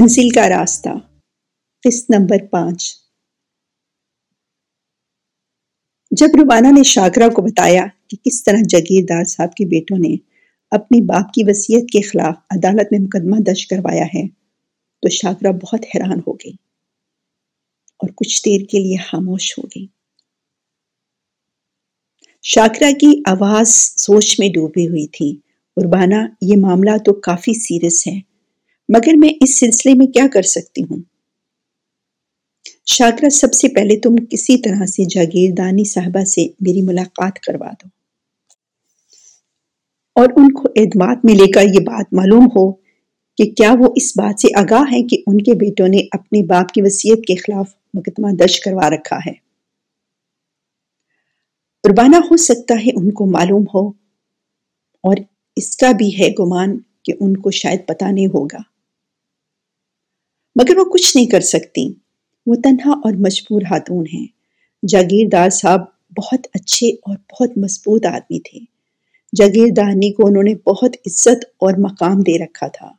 منزل کا راستہ۔ قسط نمبر پانچ۔ جب روبانہ نے شاکرا کو بتایا کہ کس طرح جاگیردار صاحب کے بیٹوں نے اپنی باپ کی وصیت کے خلاف عدالت میں مقدمہ درج کروایا ہے، تو شاکرا بہت حیران ہو گئی اور کچھ دیر کے لیے خاموش ہو گئی۔ شاکرا کی آواز سوچ میں ڈوبی ہوئی تھی۔ اربانہ یہ معاملہ تو کافی سیریس ہے۔ مگر میں اس سلسلے میں کیا کر سکتی ہوں؟ شاکرہ، سب سے پہلے تم کسی طرح سے جاگیردانی صاحبہ سے میری ملاقات کروا دو۔ اور ان کو اعتماد میں لے کر یہ بات معلوم ہو کہ کیا وہ اس بات سے آگاہ ہے کہ ان کے بیٹوں نے اپنے باپ کی وصیت کے خلاف مقدمہ درج کروا رکھا ہے۔ اربانہ ہو سکتا ہے ان کو معلوم ہو اور اس کا بھی ہے گمان کہ ان کو شاید پتہ نہیں ہوگا۔ مگر وہ کچھ نہیں کر سکتی۔ وہ تنہا اور مجبور ہاتون ہیں۔ جاگیردار صاحب بہت اچھے اور بہت مضبوط آدمی تھے۔ جاگیردانی کو انہوں نے بہت عزت اور مقام دے رکھا تھا۔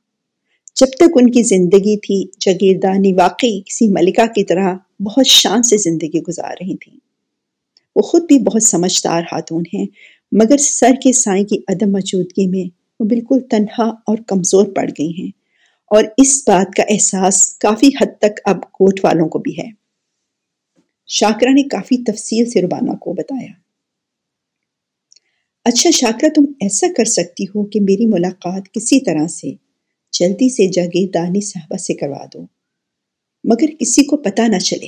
جب تک ان کی زندگی تھی جاگیردانی واقعی کسی ملکہ کی طرح بہت شان سے زندگی گزار رہی تھیں۔ وہ خود بھی بہت سمجھدار ہاتون ہیں، مگر سر کے سائیں کی عدم موجودگی میں وہ بالکل تنہا اور کمزور پڑ گئی ہیں۔ اور اس بات کا احساس کافی حد تک اب کوٹ والوں کو بھی ہے۔ شاکرا نے کافی تفصیل سے ربانہ کو بتایا۔ اچھا شاکرا تم ایسا کر سکتی ہو کہ میری ملاقات کسی طرح سے جلدی سے جاگیردانی صاحبہ سے کروا دو، مگر کسی کو پتہ نہ چلے۔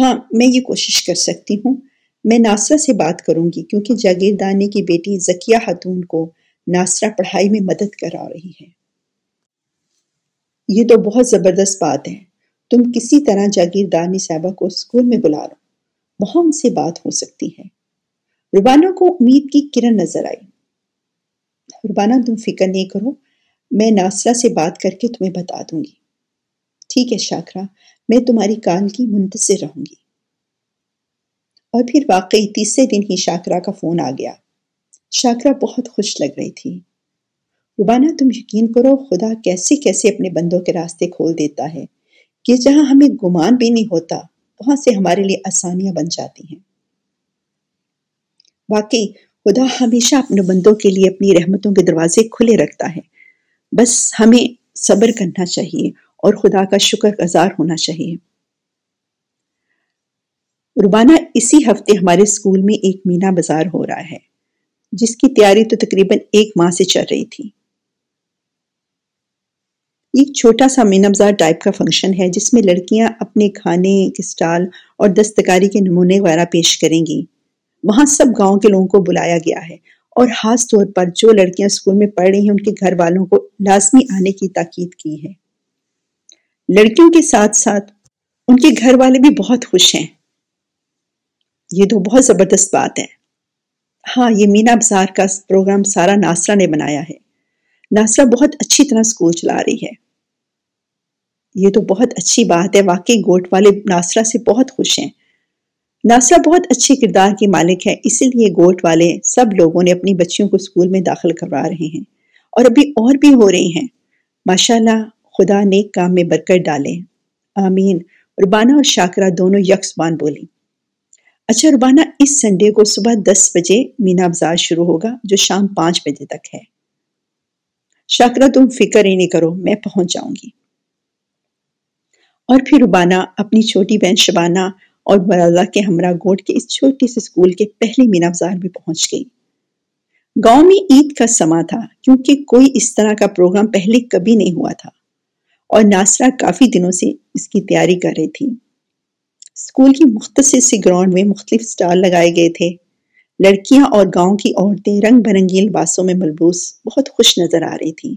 ہاں میں یہ کوشش کر سکتی ہوں۔ میں ناصرہ سے بات کروں گی، کیونکہ جاگیردانی کی بیٹی زکیہ خاتون کو ناصرہ پڑھائی میں مدد کرا رہی ہے۔ یہ تو بہت زبردست بات ہے۔ تم کسی طرح جاگیردانی صاحبہ کو اسکول میں بلا لو۔ وہاں ان سے بات ہو سکتی ہے۔ ربانہ کو امید کی کرن نظر آئی۔ ربانہ تم فکر نہیں کرو، میں ناصرہ سے بات کر کے تمہیں بتا دوں گی۔ ٹھیک ہے شاکرا میں تمہاری کال کی منتظر رہوں گی۔ اور پھر واقعی تیسرے دن ہی شاکرا کا فون آ گیا۔ شاکرا بہت خوش لگ رہی تھی۔ روبانہ تم یقین کرو خدا کیسے کیسے اپنے بندوں کے راستے کھول دیتا ہے، کہ جہاں ہمیں گمان بھی نہیں ہوتا، وہاں سے ہمارے لیے آسانیاں بن جاتی ہیں۔ واقعی، خدا ہمیشہ اپنے بندوں کے لیے اپنی رحمتوں کے دروازے کھلے رکھتا ہے۔ بس ہمیں صبر کرنا چاہیے اور خدا کا شکر گزار ہونا چاہیے۔ روبانہ اسی ہفتے ہمارے اسکول میں ایک مینا بازار ہو رہا ہے، جس کی تیاری تو تقریباً ایک ماہ سے چل رہی تھی۔ ایک چھوٹا سا مینبزار ٹائپ کا فنکشن ہے جس میں لڑکیاں اپنے کھانے کے اور دستکاری کے نمونے وغیرہ پیش کریں گی۔ وہاں سب گاؤں کے لوگوں کو بلایا گیا ہے اور خاص طور پر جو لڑکیاں اسکول میں پڑھ رہی ہیں، ان کے گھر والوں کو لازمی آنے کی تاکید کی ہے۔ لڑکیوں کے ساتھ ساتھ ان کے گھر والے بھی بہت خوش ہیں۔ یہ تو بہت زبردست بات ہے۔ ہاں یہ مینا بازار کا پروگرام سارا ناسرا نے بنایا ہے۔ ناسرا بہت اچھی طرح اسکول چلا رہی ہے۔ یہ تو بہت اچھی بات ہے، واقعی گوٹ والے ناسرا سے بہت خوش ہیں۔ ناسرا بہت اچھے کردار کی مالک ہے اسی لیے گوٹ والے سب لوگوں نے اپنی بچیوں کو اسکول میں داخل کروا رہے ہیں۔ اور ابھی اور بھی ہو رہی ہیں۔ ماشاء اللہ خدا نیک کام میں برکت ڈالے۔ آمین۔ ربانہ اور شاکرہ دونوں یکسبان بولی اچھا ربانہ، اس سنڈے کو صبح دس بجے مینا بازار شروع ہوگا، جو شام پانچ بجے تک ہے۔ شاکرہ تم فکر ہی نہیں کرو، میں پہنچ جاؤں گی۔ اور پھر ربانہ، اپنی چھوٹی بہن شبانہ اور مراللہ کے ہمراہ گوٹ کے اس چھوٹی سے اسکول کے پہلی مینا بازار بھی پہنچ گئی۔ گاؤں میں عید کا سما تھا، کیونکہ کوئی اس طرح کا پروگرام پہلے کبھی نہیں ہوا تھا۔ اور ناصرہ کافی دنوں سے اس کی تیاری کر رہی تھی۔ اسکول کی مختصر سی گراؤنڈ میں مختلف سٹال لگائے گئے تھے۔ لڑکیاں اور گاؤں کی عورتیں رنگ برنگی لباسوں میں ملبوس بہت خوش نظر آ رہی تھیں۔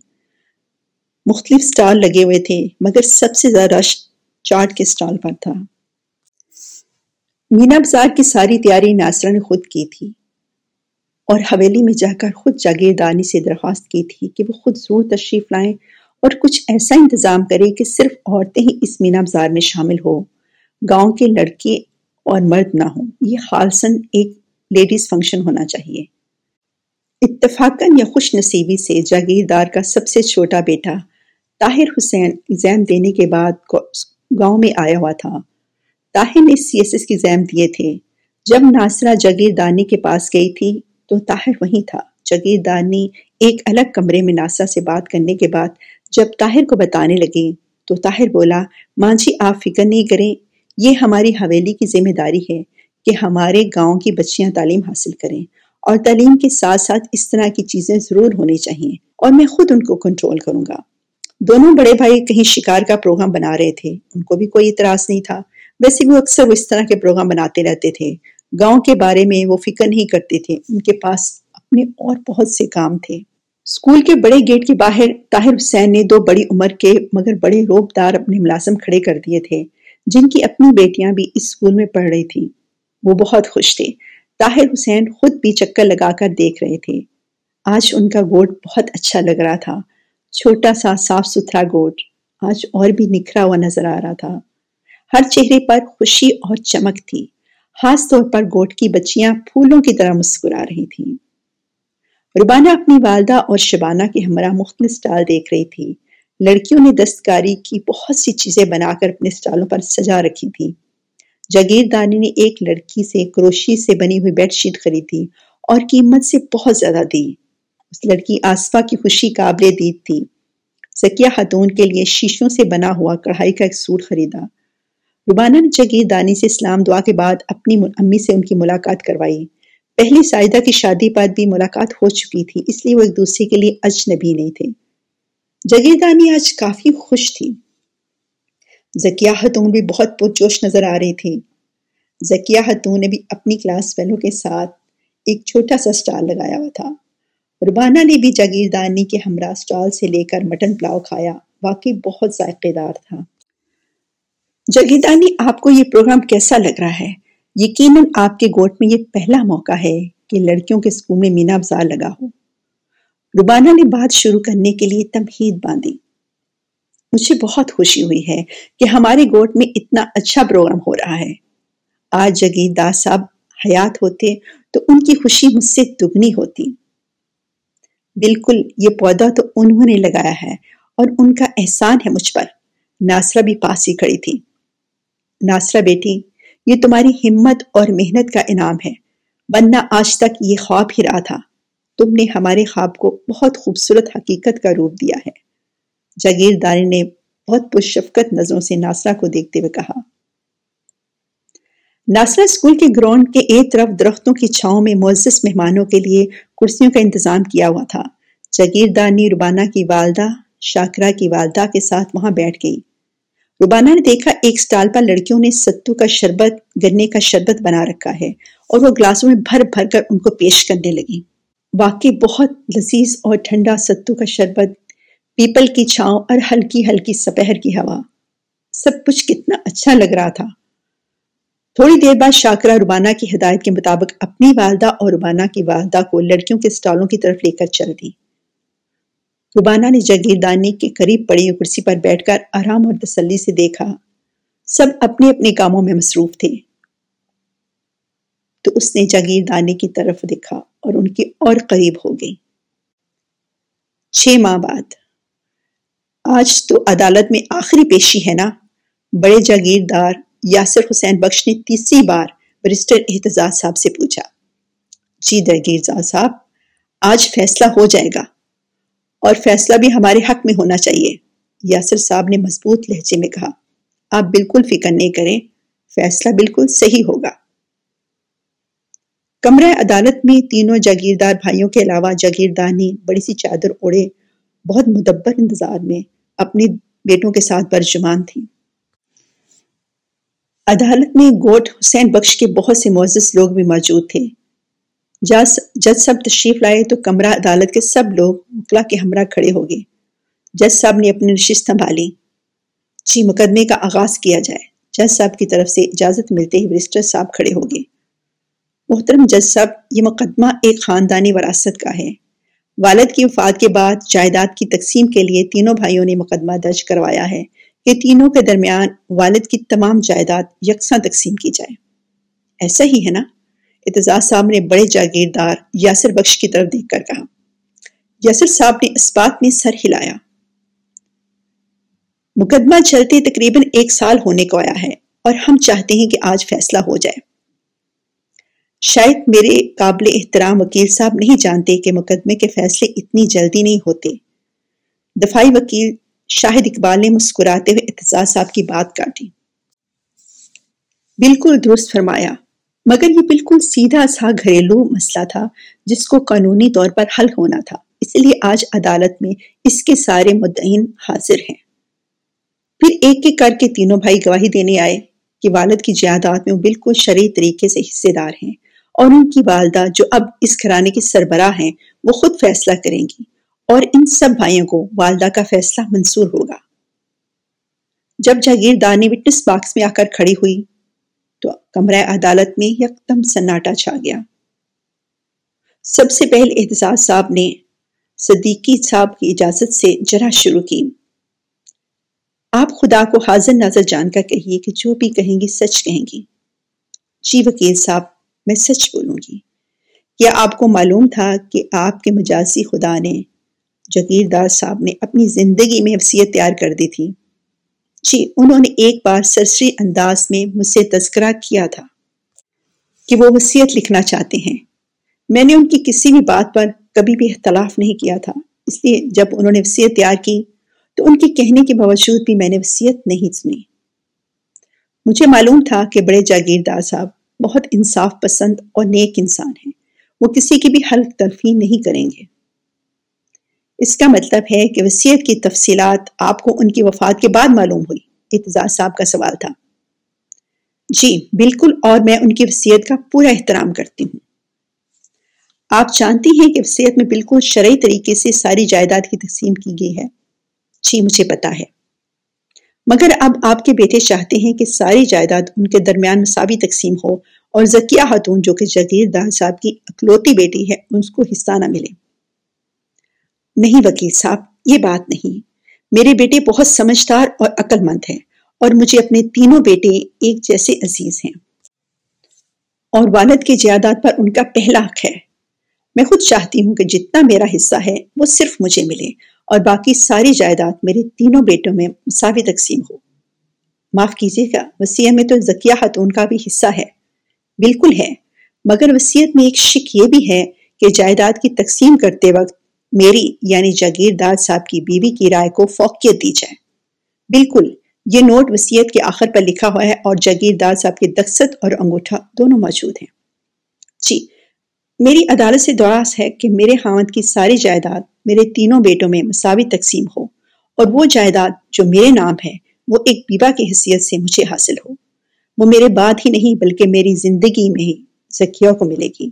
مختلف سٹال لگے ہوئے تھے، مگر سب سے زیادہ رش چاٹ کے سٹال پر تھا۔ مینا بازار کی ساری تیاری ناصرہ نے خود کی تھی اور حویلی میں جا کر خود جاگیردانی سے درخواست کی تھی کہ وہ خود ضرور تشریف لائیں اور کچھ ایسا انتظام کرے کہ صرف عورتیں ہی اس مینا بازار میں شامل ہو گاؤں کے لڑکے اور مرد نہ ہوں۔ یہ خالصاً ایک لیڈیز فنکشن ہونا چاہیے۔ اتفاقاً یا خوش نصیبی سے جاگیردار کا سب سے چھوٹا بیٹا طاہر حسین ایگزام دینے کے بعد گاؤں میں آیا ہوا تھا۔ طاہر نے سی ایس ایس کی ایگزام دیے تھے۔ جب ناصرہ جگیر کے پاس گئی تھی تو طاہر وہیں تھا۔ جگیر ایک الگ کمرے میں ناسا سے بات کرنے کے بعد جب طاہر کو بتانے لگے تو طاہر بولا، ماں جی آپ فکر نہیں کریں، یہ ہماری حویلی کی ذمہ داری ہے۔ کہ ہمارے گاؤں کی بچیاں تعلیم حاصل کریں اور تعلیم کے ساتھ ساتھ اس طرح کی چیزیں ضرور ہونی چاہیے اور میں خود ان کو کنٹرول کروں گا۔ دونوں بڑے بھائی کہیں شکار کا پروگرام بنا رہے تھے۔ ان کو بھی کوئی اعتراض نہیں تھا۔ ویسے وہ اکثر وہ اس طرح کے پروگرام بناتے رہتے تھے۔ گاؤں کے بارے میں وہ فکر نہیں کرتے تھے۔ ان کے پاس اپنے اور بہت سے کام تھے۔ اسکول کے بڑے گیٹ کے باہر طاہر حسین نے دو بڑی عمر کے مگر بڑے روب دار اپنے ملازم کھڑے کر دیے تھے، جن کی اپنی بیٹیاں بھی اس اسکول میں پڑھ رہی تھی وہ بہت خوش تھے طاہر حسین خود بھی چکر لگا کر دیکھ رہے تھے۔ آج ان کا گوٹ بہت اچھا لگ رہا تھا۔ چھوٹا سا صاف ستھرا گوٹ آج اور بھی نکھرا ہوا نظر آ رہا تھا۔ ہر چہرے پر خوشی اور چمک تھی۔ خاص طور پر گوٹ کی بچیاں پھولوں کی طرح مسکرا رہی تھیں۔ ربانہ اپنی والدہ اور شبانہ کے ہمراہ مختلف سٹال دیکھ رہی تھی۔ لڑکیوں نے دستکاری کی بہت سی چیزیں بنا کر اپنے سٹالوں پر سجا رکھی تھی جگیر دانی نے ایک لڑکی سے کروشی سے بنی ہوئی بیڈ شیٹ خریدی اور قیمت سے بہت زیادہ دی۔ اس لڑکی آسفا کی خوشی قابل دید تھی۔ سکیہ خاتون کے لیے شیشوں سے بنا ہوا کڑھائی کا ایک سوٹ خریدا۔ روبانہ نے جگیر دانی سے اسلام دعا کے بعد اپنی امی سے ان کی ملاقات کروائی۔ پہلی سائدہ کی شادی پر بھی ملاقات ہو چکی تھی، اس لیے وہ ایک دوسرے کے لیے اجنبی نہیں تھے۔ جگیر دانی آج کافی خوش تھی۔ زکیہ خاتون بھی بہت پرجوش نظر آ رہی تھی۔ زکیہ خاتون نے بھی اپنی کلاس فیلو کے ساتھ ایک چھوٹا سا سٹال لگایا ہوا تھا۔ ربانہ نے بھی جاگیر دانی کے ہمراہ سٹال سے لے کر مٹن پلاؤ کھایا۔ واقعی بہت ذائقے دار تھا۔ جگیردانی آپ کو یہ پروگرام کیسا لگ رہا ہے؟ یقیناً آپ کے گوٹ میں یہ پہلا موقع ہے کہ لڑکیوں کے اسکول میں مینا بازار لگا ہو۔ ربانہ نے بات شروع کرنے کے لیے تمہید باندھی۔ مجھے بہت خوشی ہوئی ہے کہ ہمارے گوٹ میں اتنا اچھا پروگرام ہو رہا ہے۔ آج جگیر داس صاحب حیات ہوتے تو ان کی خوشی مجھ سے دگنی ہوتی۔ بالکل یہ پودا تو انہوں نے لگایا ہے اور ان کا احسان ہے مجھ پر۔ ناصرہ بھی پاس ہی کھڑی تھی۔ ناصرہ بیٹی، یہ تمہاری ہمت اور محنت کا انعام ہے۔ ورنہ آج تک یہ خواب ہی رہا تھا۔ تم نے ہمارے خواب کو بہت خوبصورت حقیقت کا روپ دیا ہے۔ جاگیر داری نے بہت پرشفقت نظروں سے ناصرہ کو دیکھتے ہوئے کہا، ناصرہ اسکول کے گراؤنڈ کے ایک طرف درختوں کی چھاؤں میں معزز مہمانوں کے لیے کرسیوں کا انتظام کیا ہوا تھا۔ جاگیر دانی ربانہ کی والدہ، شاکرہ کی والدہ کے ساتھ وہاں بیٹھ گئی۔ روبانہ نے دیکھا ایک سٹال پر لڑکیوں نے ستو کا شربت، گنے کا شربت بنا رکھا ہے اور وہ گلاسوں میں بھر بھر کر ان کو پیش کرنے لگی۔ واقعی بہت لذیذ اور ٹھنڈا ستو کا شربت پیپل کی چھاؤں اور ہلکی ہلکی سپہر کی ہوا۔ سب کچھ کتنا اچھا لگ رہا تھا۔ تھوڑی دیر بعد شاکرہ ربانہ کی ہدایت کے مطابق اپنی والدہ اور ربانہ کی والدہ کو لڑکیوں کے سٹالوں کی طرف لے کر چل دی۔ ربانہ نے جاگیردانی کے قریب پڑی کرسی پر بیٹھ کر آرام اور تسلی سے دیکھا۔ سب اپنے اپنے کاموں میں مصروف تھے۔ تو اس نے جاگیردانی کی طرف دیکھا اور ان کی اور قریب ہو گئی۔ چھ ماہ بعد۔ آج تو عدالت میں آخری پیشی ہے نا۔ بڑے جاگیردار یاسر حسین بخش نے تیسری بار برسٹر احتجاج صاحب سے پوچھا۔ جی جاگیردار صاحب، آج فیصلہ ہو جائے گا اور فیصلہ بھی ہمارے حق میں ہونا چاہیے۔ یاسر صاحب نے مضبوط لہجے میں کہا۔ آپ بالکل فکر نہیں کریں، فیصلہ بالکل صحیح ہوگا۔ کمرہ عدالت میں تینوں جاگیردار بھائیوں کے علاوہ جاگیردانی بڑی سی چادر اوڑے بہت مدبر انتظار میں اپنے بیٹوں کے ساتھ برجمان تھی۔ عدالت میں گوٹ حسین بخش کے بہت سے معزز لوگ بھی موجود تھے۔ جج صاحب تشریف لائے تو کمرہ عدالت کے سب لوگ مکلا کے ہمراہ کھڑے ہو گئے۔ جج صاحب نے اپنی نشست سنبھالی۔ جی مقدمے کا آغاز کیا جائے۔ جج صاحب کی طرف سے اجازت ملتے ہی برسٹر صاحب کھڑے ہو گئے۔ محترم جج صاحب یہ مقدمہ ایک خاندانی وراثت کا ہے۔ والد کی وفات کے بعد جائیداد کی تقسیم کے لیے تینوں بھائیوں نے مقدمہ درج کروایا ہے کہ تینوں کے درمیان والد کی تمام جائیداد یکساں تقسیم کی جائے۔ ایسا ہی ہے نا؟ اعتزاز صاحب نے بڑے جاگیردار یاسر بخش کی طرف دیکھ کر کہا۔ یاسر صاحب نے اس بات میں سر ہلایا۔ مقدمہ چلتے تقریباً ایک سال ہونے کو آیا ہے اور ہم چاہتے ہیں کہ آج فیصلہ ہو جائے۔ شاید میرے قابل احترام وکیل صاحب نہیں جانتے کہ مقدمے کے فیصلے اتنی جلدی نہیں ہوتے۔ دفاعی وکیل شاہد اقبال نے مسکراتے ہوئے احتجاج صاحب کی بات کاٹی۔ بالکل درست فرمایا، مگر یہ بالکل سیدھا سا گھریلو مسئلہ تھا جس کو قانونی طور پر حل ہونا تھا۔ اس لیے آج عدالت میں اس کے سارے مدعین حاضر ہیں۔ پھر ایک ایک کر کے تینوں بھائی گواہی دینے آئے کہ والد کی جائیداد میں وہ بالکل شرعی طریقے سے حصے دار ہیں۔ اور ان کی والدہ جو اب اس گھرانے کی سربراہ ہیں، وہ خود فیصلہ کریں گی اور ان سب بھائیوں کو والدہ کا فیصلہ منصور ہوگا۔ جب جاگیردار نے وٹنس باکس میں آ کر کھڑی ہوئی، تو کمرہ عدالت میں یکدم سناٹا چھا گیا۔ سب سے پہلے احتجاج صاحب نے صدیقی صاحب کی اجازت سے جرا شروع کی۔ آپ خدا کو حاضر ناظر جان کر کہیے کہ جو بھی کہیں گی، سچ کہیں گی۔ جی وکیل صاحب میں سچ بولوں گی۔ کیا آپ کو معلوم تھا کہ آپ کے مجازی خدا نے جگیردار صاحب نے اپنی زندگی میں حفصیت تیار کر دی تھی۔ جی انہوں نے ایک بار سرسری انداز میں مجھ سے تذکرہ کیا تھا کہ وہ وصیت لکھنا چاہتے ہیں۔ میں نے ان کی کسی بھی بات پر کبھی بھی اختلاف نہیں کیا تھا۔ اس لیے جب انہوں نے وصیت تیار کی تو ان کے کہنے کے باوجود بھی میں نے وصیت نہیں سنی۔ مجھے معلوم تھا کہ بڑے جاگیردار صاحب بہت انصاف پسند اور نیک انسان ہیں۔ وہ کسی کی بھی حل تلفی نہیں کریں گے۔ اس کا مطلب ہے کہ وصیت کی تفصیلات آپ کو ان کی وفات کے بعد معلوم ہوئی۔ اعتزاز صاحب کا سوال تھا۔ جی بالکل، اور میں ان کی وصیت کا پورا احترام کرتی ہوں۔ آپ جانتی ہیں کہ وصیت میں بالکل شرعی طریقے سے ساری جائیداد کی تقسیم کی گئی ہے۔ جی مجھے پتا ہے۔ مگر اب آپ کے بیٹے چاہتے ہیں کہ ساری جائیداد ان کے درمیان مساوی تقسیم ہو اور زکیہ خاتون جو کہ جگیر صاحب کی اکلوتی بیٹی ہے اس کو حصہ نہ ملے۔ نہیں وکیل صاحب، یہ بات نہیں۔ میرے بیٹے بہت سمجھدار اور عقل مند ہیں اور مجھے اپنے تینوں بیٹے ایک جیسے عزیز ہیں۔ اور والد کی جائیداد پر ان کا پہلا حق ہے۔ میں خود چاہتی ہوں کہ جتنا میرا حصہ ہے، وہ صرف مجھے ملے اور باقی ساری جائیداد میرے تینوں بیٹوں میں مساوی تقسیم ہو۔ معاف کیجیے گا وسیع میں تو ذکیہ خاتون کا بھی حصہ ہے۔ بالکل ہے، مگر وسیعت میں ایک شک یہ بھی ہے کہ جائیداد کی تقسیم کرتے وقت میری یعنی جاگیردار صاحب کی بیوی کی رائے کو فوقیت دی جائے۔ بالکل، یہ نوٹ وسیعت کے آخر پر لکھا ہوا ہے اور جاگیردار صاحب کی دقت اور انگوٹھا دونوں موجود ہیں۔ جی میری عدالت سے دراز ہے کہ میرے خامد کی ساری جائیداد میرے تینوں بیٹوں میں مساوی تقسیم ہو اور وہ جائیداد جو میرے نام ہے، وہ ایک بیوہ کی حیثیت سے مجھے حاصل ہو۔ وہ میرے بعد ہی نہیں، بلکہ میری زندگی میں ہی ذکیہ کو ملے گی۔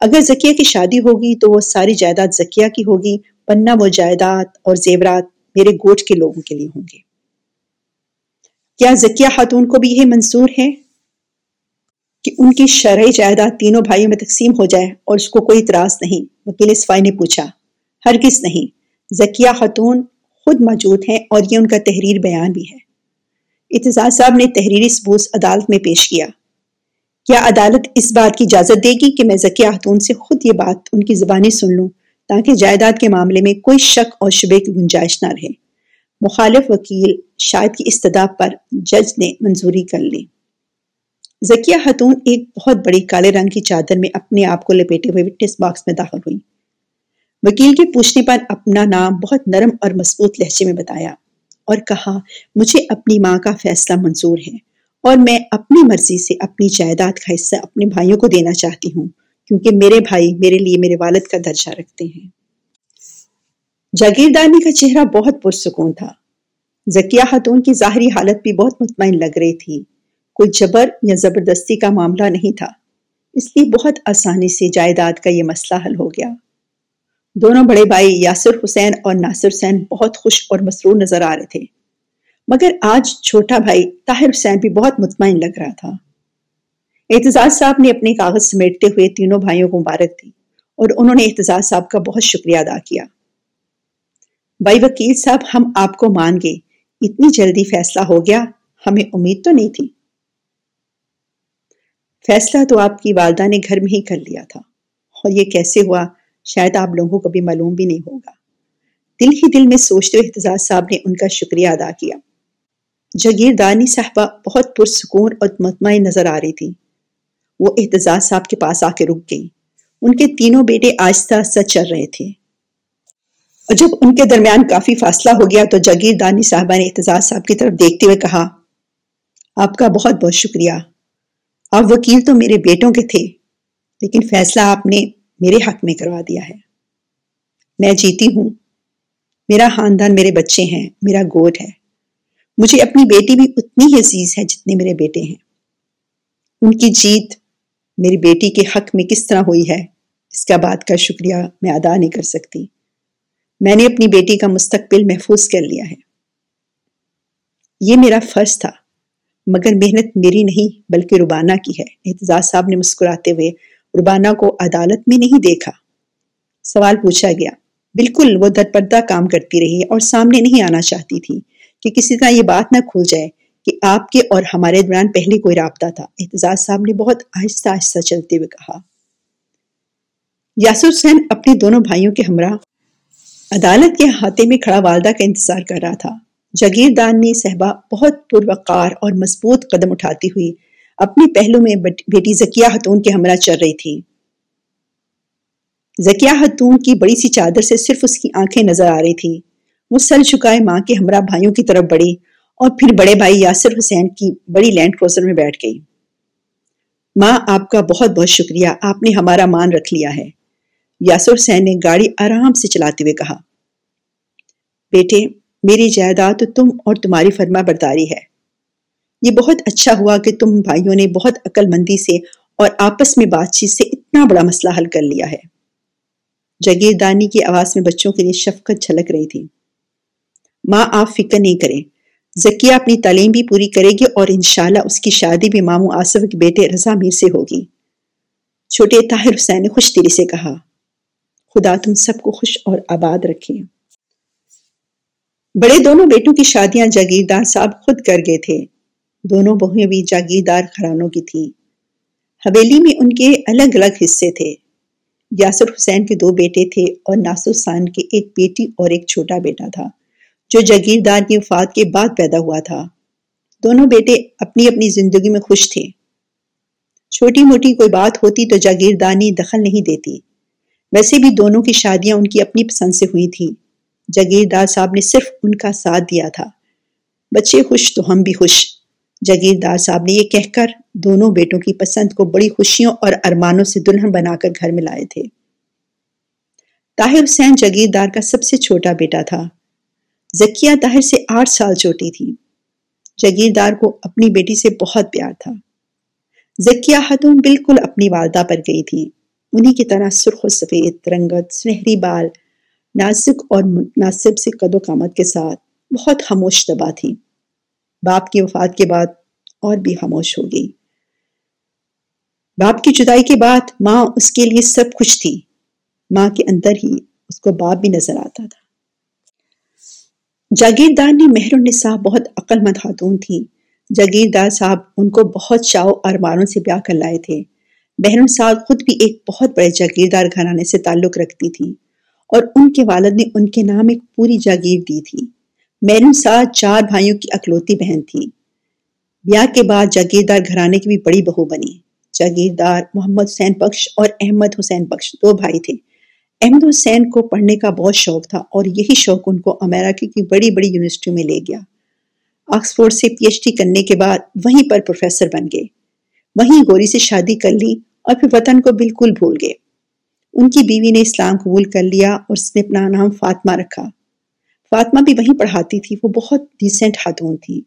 اگر ذکیہ کی شادی ہوگی تو وہ ساری جائیداد ذکیہ کی ہوگی، ورنہ وہ جائیداد اور زیورات میرے گوٹ کے لوگوں کے لیے ہوں گے۔ کیا ذکیہ خاتون کو بھی یہ منصور ہے کہ ان کی شرعی جائیداد تینوں بھائیوں میں تقسیم ہو جائے اور اس کو کوئی اعتراض نہیں؟ وکیل اسفائی نے پوچھا۔ ہرگز نہیں۔ ذکیہ خاتون خود موجود ہیں اور یہ ان کا تحریر بیان بھی ہے۔ اعتزاز صاحب نے تحریری ثبوت عدالت میں پیش کیا۔ کیا عدالت اس بات کی اجازت دے گی کہ میں ذکیہ خاتون سے خود یہ بات ان کی زبانی سن لوں تاکہ جائیداد کے معاملے میں کوئی شک اور شبے کی گنجائش نہ رہے؟ مخالف وکیل شاید کی استدا پر جج نے منظوری کر لی۔ ذکیہ خاتون ایک بہت بڑی کالے رنگ کی چادر میں اپنے آپ کو لپیٹے ہوئے وٹنس باکس میں داخل ہوئی وکیل کے پوچھنے پر اپنا نام بہت نرم اور مضبوط لہجے میں بتایا اور کہا، مجھے اپنی ماں کا فیصلہ منظور ہے اور میں اپنی مرضی سے اپنی جائیداد کا حصہ اپنے بھائیوں کو دینا چاہتی ہوں کیونکہ میرے بھائی میرے لیے میرے والد کا درجہ رکھتے ہیں۔ جاگیردانی کا چہرہ بہت پرسکون تھا۔ ذکیہ خاتون کی ظاہری حالت بھی بہت مطمئن لگ رہی تھی۔ کوئی جبر یا زبردستی کا معاملہ نہیں تھا۔ اس لیے بہت آسانی سے جائیداد کا یہ مسئلہ حل ہو گیا۔ دونوں بڑے بھائی یاسر حسین اور ناصر حسین بہت خوش اور مسرور نظر آ رہے تھے۔ مگر آج چھوٹا بھائی طاہر حسین بھی بہت مطمئن لگ رہا تھا۔ اعتزاز صاحب نے اپنے کاغذ سمیٹتے ہوئے تینوں بھائیوں کو مبارک دی اور انہوں نے اعتزاز صاحب کا بہت شکریہ ادا کیا۔ بھائی وکیل صاحب، ہم آپ کو مان گئے۔ اتنی جلدی فیصلہ ہو گیا، ہمیں امید تو نہیں تھی۔ فیصلہ تو آپ کی والدہ نے گھر میں ہی کر لیا تھا۔ اور یہ کیسے ہوا؟ شاید آپ لوگوں کو بھی معلوم بھی نہیں ہوگا۔ دل ہی دل میں سوچتے ہوئے احتجاج صاحب نے ان کا شکریہ ادا کیا۔ جاگیردانی صاحبہ بہت پرسکون اور مطمئن نظر آ رہی تھی۔ وہ احتجاج صاحب کے پاس آ کے رک گئی ان کے تینوں بیٹے آہستہ آہستہ چل رہے تھے۔ اور جب ان کے درمیان کافی فاصلہ ہو گیا تو جاگیر دانی صاحبہ نے احتجاج صاحب کی طرف دیکھتے ہوئے کہا، آپ کا بہت بہت شکریہ۔ آپ وکیل تو میرے بیٹوں کے تھے، لیکن فیصلہ آپ نے میرے حق میں کروا دیا ہے۔ میں جیتی ہوں۔ میرا خاندان میرے بچے ہیں۔ میرا گوٹ ہے۔ مجھے اپنی بیٹی بھی اتنی ہی عزیز ہے جتنے میرے بیٹے ہیں۔ ان کی جیت میری بیٹی کے حق میں کس طرح ہوئی ہے، اس کا بات کا شکریہ میں ادا نہیں کر سکتی۔ میں نے اپنی بیٹی کا مستقبل محفوظ کر لیا ہے۔ یہ میرا فرض تھا، مگر محنت میری نہیں بلکہ ربانہ کی ہے۔ احتجاج صاحب نے مسکراتے ہوئے ربانہ کو عدالت میں نہیں دیکھا۔ سوال پوچھا گیا۔ بالکل وہ در پردہ کام کرتی رہی اور سامنے نہیں آنا چاہتی تھی کہ کسی طرح یہ بات نہ کھل جائے کہ آپ کے اور ہمارے درمیان پہلے کوئی رابطہ تھا۔ احتجاج صاحب نے بہت آہستہ آہستہ چلتے ہوئے کہا۔ یاسر حسین اپنے دونوں بھائیوں کے ہمراہ عدالت کے ہاتھے میں کھڑا والدہ کا انتظار کر رہا تھا۔ جاگیردان صحبہ بہت پروقار اور مضبوط قدم اٹھاتی ہوئی اپنے پہلو میں بیٹی زکیہ خاتون کے ہمراہ چل رہی تھی۔ زکیہ خاتون کی بڑی سی چادر سے صرف اس کی آنکھیں نظر آ رہی تھی۔ وہ سر چکائے ماں کے ہمراہ بھائیوں کی طرف بڑھی اور پھر بڑے بھائی یاسر حسین کی بڑی لینڈ کروزر میں بیٹھ گئی۔ ماں، آپ کا بہت بہت شکریہ، آپ نے ہمارا مان رکھ لیا ہے۔ یاسر حسین نے گاڑی آرام سے چلاتے ہوئے کہا، بیٹے، میری جائیداد تم اور تمہاری فرما برداری ہے۔ یہ بہت اچھا ہوا کہ تم بھائیوں نے بہت عقل مندی سے اور آپس میں بات چیت سے اتنا بڑا مسئلہ حل کر لیا ہے۔ جگیردانی کی آواز میں بچوں کے لیے شفقت چھلک رہی تھی۔ ماں، آپ فکر نہیں کریں۔ زکیہ اپنی تعلیم بھی پوری کرے گی اور انشاءاللہ اس کی شادی بھی ماموں آصف کے بیٹے رضا میر سے ہوگی۔ چھوٹے طاہر حسین نے خوش دلی سے کہا، خدا تم سب کو خوش اور آباد رکھے۔ بڑے دونوں بیٹوں کی شادیاں جاگیردار صاحب خود کر گئے تھے۔ دونوں بہویں بھی جاگیردار خرانوں کی تھیں۔ حویلی میں ان کے الگ الگ حصے تھے۔ یاسر حسین کے دو بیٹے تھے اور ناصر سان کے ایک بیٹی اور ایک چھوٹا بیٹا تھا، جو جاگیردار کی وفات کے بعد پیدا ہوا تھا۔ دونوں بیٹے اپنی اپنی زندگی میں خوش تھے۔ چھوٹی موٹی کوئی بات ہوتی تو جاگیردانی دخل نہیں دیتی۔ ویسے بھی دونوں کی شادیاں ان کی اپنی پسند سے ہوئی تھی جاگیردار صاحب نے صرف ان کا ساتھ دیا تھا۔ بچے خوش تو ہم بھی خوش۔ جاگیردار صاحب نے یہ کہہ کر دونوں بیٹوں کی پسند کو بڑی خوشیوں اور ارمانوں سے دلہن بنا کر گھر میں لائے تھے۔ طاہر حسین جاگیردار کا سب سے چھوٹا بیٹا تھا۔ زکیہ طاہر سے آٹھ سال چھوٹی تھی۔ جاگیردار کو اپنی بیٹی سے بہت پیار تھا۔ زکیہ خاتون بالکل اپنی والدہ پر گئی تھی۔ انہی کی طرح سرخ و سفید، رنگت، سنہری بال، نازک اور مناسب سے قد و قامت کے ساتھ بہت خاموش دبا تھی باپ کی وفات کے بعد اور بھی خاموش ہو گئی۔ باپ کی جدائی کے بعد ماں اس کے لیے سب کچھ تھی۔ ماں کے اندر ہی اس کو باپ بھی نظر آتا تھا۔ جاگیردار نے مہر النساء بہت عقل مند خاتون تھی۔ جاگیردار صاحب ان کو بہت چاؤ اور ماروں سے بیاہ کر لائے تھے۔ بہن صاحب خود بھی ایک بہت بڑے جاگیردار گھرانے سے تعلق رکھتی تھی اور ان کے والد نے ان کے نام ایک پوری جاگیر دی تھی۔ مہر صاحب چار بھائیوں کی اکلوتی بہن تھی۔ بیاہ کے بعد جاگیردار گھرانے کی بھی بڑی بہو بنی۔ جاگیردار محمد حسین بخش اور احمد حسین بخش دو بھائی تھے۔ احمد حسین کو پڑھنے کا بہت شوق تھا اور یہی شوق ان کو امریکہ کی بڑی بڑی یونیورسٹیوں میں لے گیا۔ آکسفورڈ سے پی ایچ ڈی کرنے کے بعد وہیں پر پروفیسر بن گئے۔ وہیں گوری سے شادی کر لی اور پھر وطن کو بالکل بھول گئے۔ ان کی بیوی نے اسلام قبول کر لیا اور اس نے اپنا نام فاطمہ رکھا۔ فاطمہ بھی وہیں پڑھاتی تھی، وہ بہت ڈیسنٹ خاتون تھی۔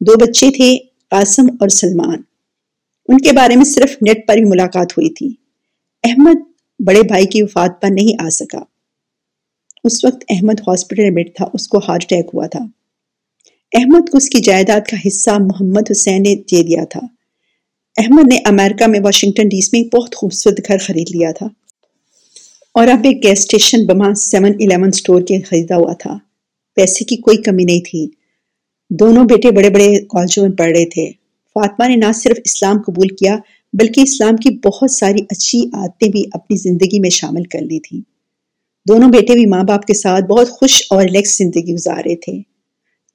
دو بچے تھے، قاسم اور سلمان۔ ان کے بارے میں صرف نیٹ پر ہی ملاقات ہوئی تھی۔ احمد بڑے بھائی کی وفات پر نہیں آ سکا۔ اس وقت احمد ہاسپٹل میں تھا، اس کو ہارٹ اٹیک ہوا تھا۔ احمد کو اس کی جائیداد کا حصہ محمد حسین نے دے دیا تھا۔ احمد نے امریکہ میں واشنگٹن ڈیس میں بہت خوبصورت گھر خرید لیا تھا۔ اور اب ایک گیس اسٹیشن بما سیون الیون اسٹور کے خریدا ہوا تھا۔ پیسے کی کوئی کمی نہیں تھی۔ دونوں بیٹے بڑے بڑے کالجوں میں پڑھ رہے تھے۔ فاطمہ نے نہ صرف اسلام قبول کیا، بلکہ اسلام کی بہت ساری اچھی عادتیں بھی اپنی زندگی میں شامل کر لی تھی۔ دونوں بیٹے بھی ماں باپ کے ساتھ بہت خوش اور ریلیکس زندگی گزار رہے تھے۔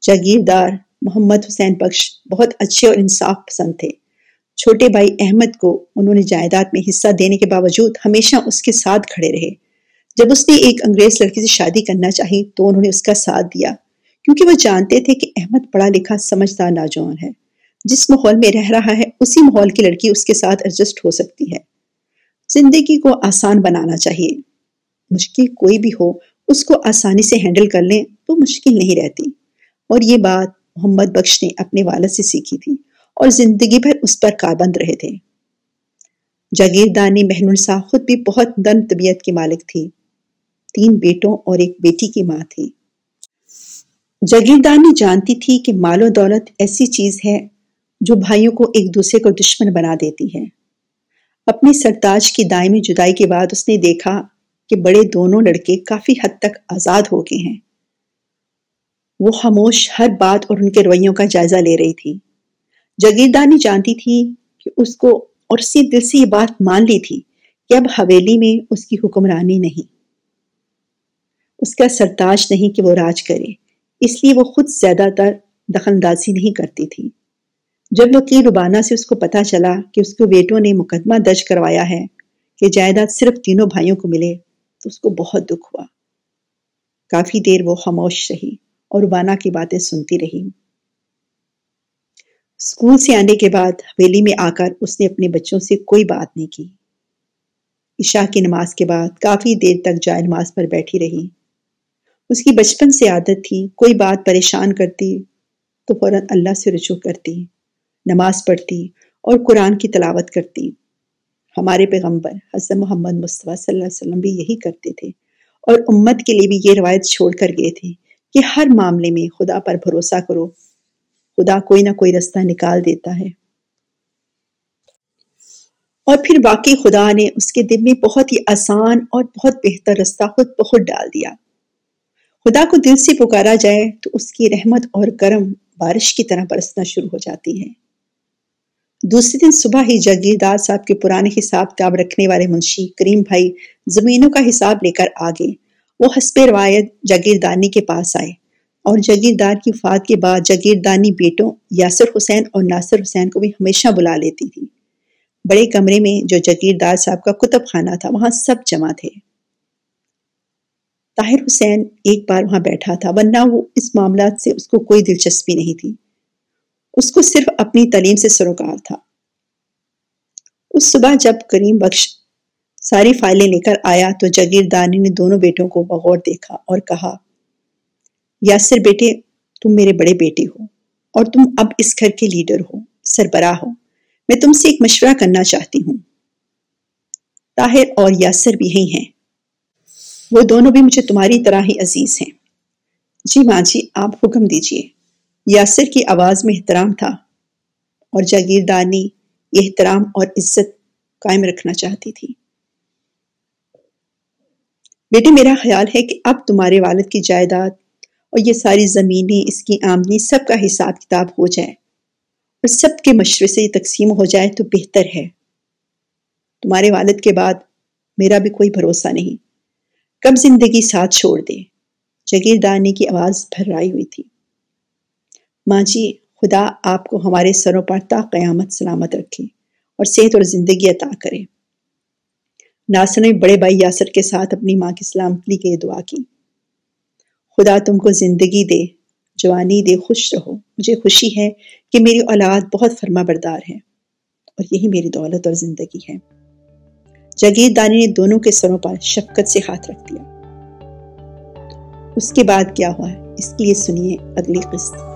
جاگیردار محمد حسین بخش بہت اچھے اور انصاف پسند تھے۔ چھوٹے بھائی احمد کو انہوں نے جائیداد میں حصہ دینے کے باوجود ہمیشہ اس کے ساتھ کھڑے رہے۔ جب اس نے ایک انگریز لڑکی سے شادی کرنا چاہی تو انہوں نے اس کا ساتھ دیا، کیونکہ وہ جانتے تھے کہ احمد پڑھا لکھا، سمجھدار، نوجوان ہے۔ جس ماحول میں رہ رہا ہے، اسی ماحول کی لڑکی اس کے ساتھ ایڈجسٹ ہو سکتی ہے۔ زندگی کو آسان بنانا چاہیے۔ مشکل کوئی بھی ہو، اس کو آسانی سے ہینڈل کر لیں تو مشکل نہیں رہتی۔ اور یہ بات محمد بخش نے اپنے والد سے سیکھی تھی۔ اور زندگی بھر اس پر کاربند رہے تھے۔ جاگیردانی بہن السا خود بھی بہت نرم طبیعت کی مالک تھی۔ تین بیٹوں اور ایک بیٹی کی ماں تھی۔ جاگیردانی جانتی تھی کہ مال و دولت ایسی چیز ہے جو بھائیوں کو ایک دوسرے کو دشمن بنا دیتی ہے۔ اپنی سرتاج کی دائمی جدائی کے بعد اس نے دیکھا کہ بڑے دونوں لڑکے کافی حد تک آزاد ہو گئے ہیں۔ وہ خاموش ہر بات اور ان کے رویوں کا جائزہ لے رہی تھی۔ جگیردانی جانتی تھی کہ اس کو اور سی دل سے یہ بات مان لی تھی کہ اب حویلی میں اس کی حکمرانی نہیں۔ اس کا سرتاج نہیں کہ وہ راج کرے، اس لیے وہ خود زیادہ تر دخل اندازی نہیں کرتی تھی۔ جب وکیل ربانہ سے اس کو پتا چلا کہ اس کو بیٹوں نے مقدمہ درج کروایا ہے کہ جائیداد صرف تینوں بھائیوں کو ملے، تو اس کو بہت دکھ ہوا۔ کافی دیر وہ خاموش رہی اور ربانہ کی باتیں سنتی رہی۔ اسکول سے آنے کے بعد حویلی میں آ کر اس نے اپنے بچوں سے کوئی بات نہیں کی۔ عشاء کی نماز کے بعد کافی دیر تک جائے نماز پر بیٹھی رہی۔ اس کی بچپن سے عادت تھی، کوئی بات پریشان کرتی تو فوراً اللہ سے رجوع کرتی، نماز پڑھتی اور قرآن کی تلاوت کرتی۔ ہمارے پیغمبر حضرت محمد مصطفیٰ صلی اللہ علیہ وسلم بھی یہی کرتے تھے اور امت کے لیے بھی یہ روایت چھوڑ کر گئے تھے کہ ہر معاملے میں خدا پر بھروسہ کرو۔ خدا کوئی نہ کوئی رستہ نکال دیتا ہے۔ اور پھر واقعی خدا نے اس کے دل میں بہت ہی آسان اور بہت بہتر رستہ خود بخود ڈال دیا۔ خدا کو دل سے پکارا جائے تو اس کی رحمت اور کرم بارش کی طرح برسنا شروع ہو جاتی ہے۔ دوسرے دن صبح ہی جاگیردار صاحب کے پرانے حساب کتاب رکھنے والے منشی کریم بھائی زمینوں کا حساب لے کر آگے وہ حسب روایت جاگیردانی کے پاس آئے۔ اور جاگیردار کی وفات کے بعد جاگیردانی بیٹوں یاسر حسین اور ناصر حسین کو بھی ہمیشہ بلا لیتی تھی۔ بڑے کمرے میں جو جاگیردار صاحب کا کتب خانہ تھا، وہاں سب جمع تھے۔ طاہر حسین ایک بار وہاں بیٹھا تھا، ورنہ وہ اس معاملات سے اس کو کوئی دلچسپی نہیں تھی۔ اس کو صرف اپنی تعلیم سے سروکار تھا۔ اس صبح جب کریم بخش ساری فائلیں لے کر آیا تو جگیردانی نے دونوں بیٹوں کو بغور دیکھا اور کہا یاسر بیٹے، تم میرے بڑے بیٹے ہو اور تم اب اس گھر کے لیڈر ہو، سربراہ ہو۔ میں تم سے ایک مشورہ کرنا چاہتی ہوں۔ طاہر اور یاسر بھی ہی ہیں۔ وہ دونوں بھی مجھے تمہاری طرح ہی عزیز ہیں۔ جی ماں جی آپ حکم دیجیے۔ یاسر کی آواز میں احترام تھا اور جاگیردانی یہ احترام اور عزت قائم رکھنا چاہتی تھی۔ بیٹے، میرا خیال ہے کہ اب تمہارے والد کی جائیداد اور یہ ساری زمینیں اس کی آمدنی سب کا حساب کتاب ہو جائے۔ اور سب کے مشورے سے یہ تقسیم ہو جائے تو بہتر ہے۔ تمہارے والد کے بعد میرا بھی کوئی بھروسہ نہیں۔ کب زندگی ساتھ چھوڑ دے۔ جگیردانی کی آواز بھرائی ہوئی تھی۔ ماں جی خدا آپ کو ہمارے سروں پر تا قیامت سلامت رکھے اور صحت اور زندگی عطا کرے۔ ناصر نے بڑے بھائی یاسر کے ساتھ اپنی ماں کی سلامتی کے دعا کی۔ خدا تم کو زندگی دے، جوانی دے، خوش رہو۔ مجھے خوشی ہے کہ میری اولاد بہت فرما بردار ہے اور یہی میری دولت اور زندگی ہے۔ جگیر دانی نے دونوں کے سروں پر شفقت سے ہاتھ رکھ دیا۔ اس کے بعد کیا ہوا؟ ہے اس کے لیے سنیے اگلی قسط۔